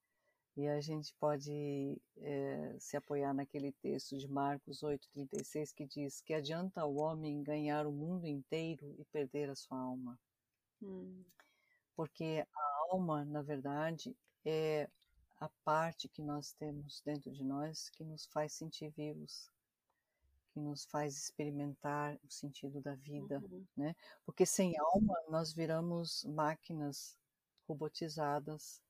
E a gente pode é, se apoiar naquele texto de Marcos 8,36 que diz que adianta o homem ganhar o mundo inteiro e perder a sua alma. Hum. Porque a alma, na verdade, é a parte que nós temos dentro de nós que nos faz sentir vivos, que nos faz experimentar o sentido da vida, uhum. né? Porque sem alma nós viramos máquinas robotizadas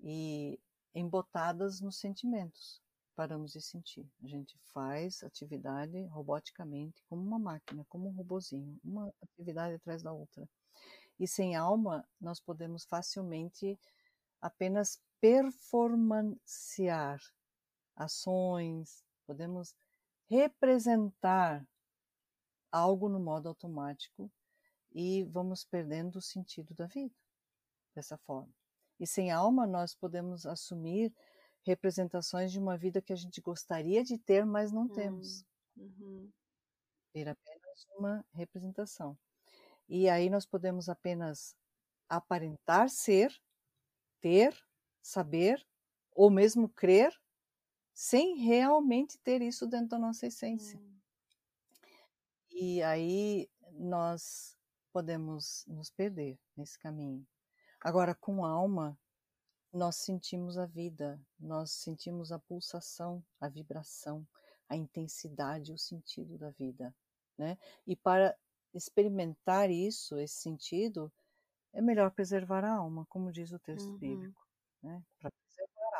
e embotadas nos sentimentos. Paramos de sentir. A gente faz atividade roboticamente, como uma máquina, como um robozinho, uma atividade atrás da outra. E sem alma, nós podemos facilmente apenas performanciar ações, podemos representar algo no modo automático e vamos perdendo o sentido da vida dessa forma. E sem alma nós podemos assumir representações de uma vida que a gente gostaria de ter, mas não temos. Hum, uhum. Ter apenas uma representação. E aí nós podemos apenas aparentar ser, ter, saber, ou mesmo crer, sem realmente ter isso dentro da nossa essência. Hum. E aí nós podemos nos perder nesse caminho. Agora, com alma, nós sentimos a vida, nós sentimos a pulsação, a vibração, a intensidade, o sentido da vida, né? E para experimentar isso, esse sentido, é melhor preservar a alma, como diz o texto uhum. bíblico, né? Para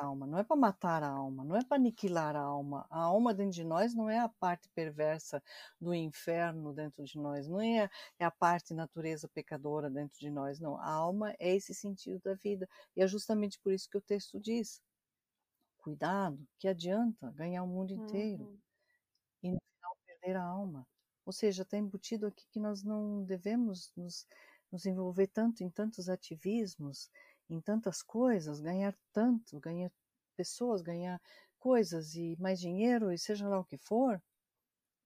a alma, não é para matar a alma, não é para aniquilar a alma. A alma dentro de nós não é a parte perversa do inferno dentro de nós, não é, é a parte natureza pecadora dentro de nós, não. A alma é esse sentido da vida. E é justamente por isso que o texto diz: cuidado, que adianta ganhar o mundo inteiro uhum. e no final perder a alma. Ou seja, está embutido aqui que nós não devemos nos, nos envolver tanto em tantos ativismos em tantas coisas, ganhar tanto, ganhar pessoas, ganhar coisas e mais dinheiro e seja lá o que for,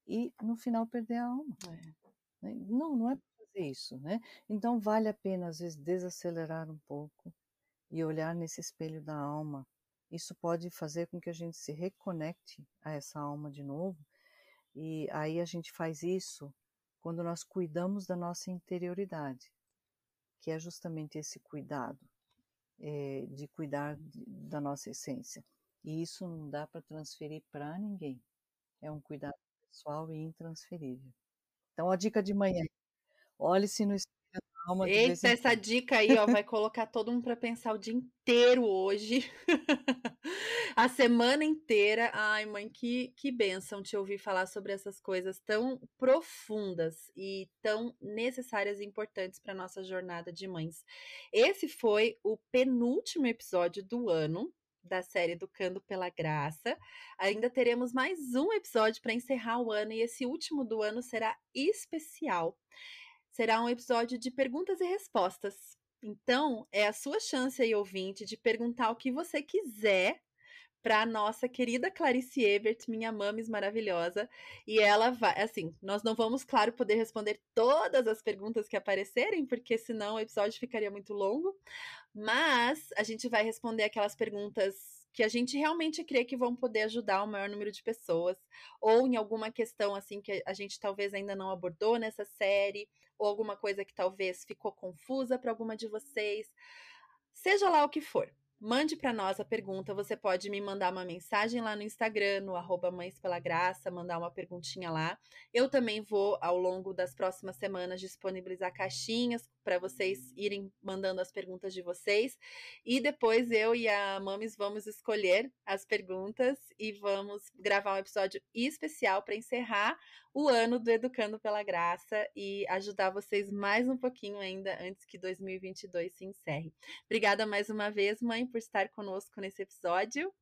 e no final perder a alma. É. Né? Não, não é para fazer isso, né? Então vale a pena às vezes desacelerar um pouco e olhar nesse espelho da alma. Isso pode fazer com que a gente se reconecte a essa alma de novo. E aí a gente faz isso quando nós cuidamos da nossa interioridade, que é justamente esse cuidado, é, de cuidar de, da nossa essência. E isso não dá para transferir para ninguém. É um cuidado pessoal e intransferível. Então, a dica de manhã: olhe-se no espelho. Eita, essa dica aí ó, vai colocar todo mundo para pensar o dia inteiro hoje. a semana inteira. Ai, mãe, que, que bênção te ouvir falar sobre essas coisas tão profundas e tão necessárias e importantes para nossa jornada de mães. Esse foi o penúltimo episódio do ano da série Educando pela Graça. Ainda teremos mais um episódio para encerrar o ano e esse último do ano será especial. Será um episódio de perguntas e respostas. Então, é a sua chance aí, ouvinte, de perguntar o que você quiser para nossa querida Clarice Ebert, minha mames maravilhosa, e ela vai, assim, nós não vamos, claro, poder responder todas as perguntas que aparecerem, porque senão o episódio ficaria muito longo, mas a gente vai responder aquelas perguntas que a gente realmente crê que vão poder ajudar o maior número de pessoas, ou em alguma questão assim que a gente talvez ainda não abordou nessa série, ou alguma coisa que talvez ficou confusa para alguma de vocês. Seja lá o que for. Mande para nós a pergunta. Você pode me mandar uma mensagem lá no Instagram, no arroba Mães Pela Graça, mandar uma perguntinha lá. Eu também vou, ao longo das próximas semanas, disponibilizar caixinhas para vocês irem mandando as perguntas de vocês. E depois eu e a Mames vamos escolher as perguntas e vamos gravar um episódio especial para encerrar o ano do Educando pela Graça e ajudar vocês mais um pouquinho ainda antes que 2022 se encerre. Obrigada mais uma vez, mãe, por estar conosco nesse episódio.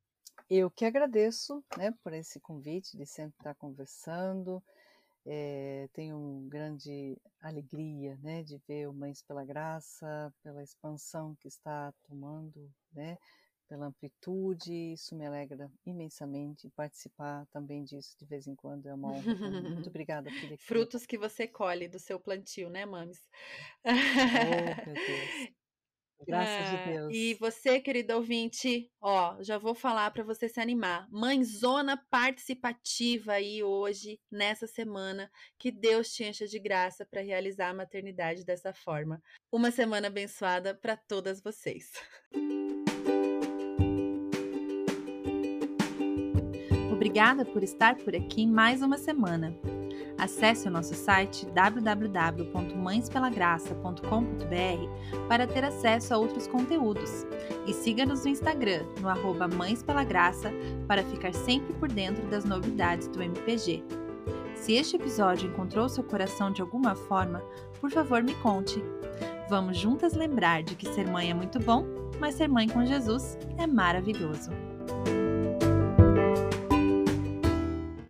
Eu que agradeço né, por esse convite de sempre estar conversando. É, tenho grande alegria né, de ver o Mães pela Graça, pela expansão que está tomando, né, pela amplitude, isso me alegra imensamente. Participar também disso de vez em quando é uma honra. Muito obrigada, filha. Frutos que você colhe do seu plantio, né, Mames? Oh, meu Deus. Graças ah, de Deus. E você, querido ouvinte, ó, já vou falar para você se animar. Mãezona participativa aí hoje, nessa semana, que Deus te encha de graça para realizar a maternidade dessa forma. Uma semana abençoada para todas vocês. Obrigada por estar por aqui mais uma semana. Acesse o nosso site www.mãespelagraça.com.br para ter acesso a outros conteúdos e siga-nos no Instagram, no arroba Mães Pela Graça, para ficar sempre por dentro das novidades do MPG. Se este episódio encontrou seu coração de alguma forma, por favor me conte. Vamos juntas lembrar de que ser mãe é muito bom, mas ser mãe com Jesus é maravilhoso.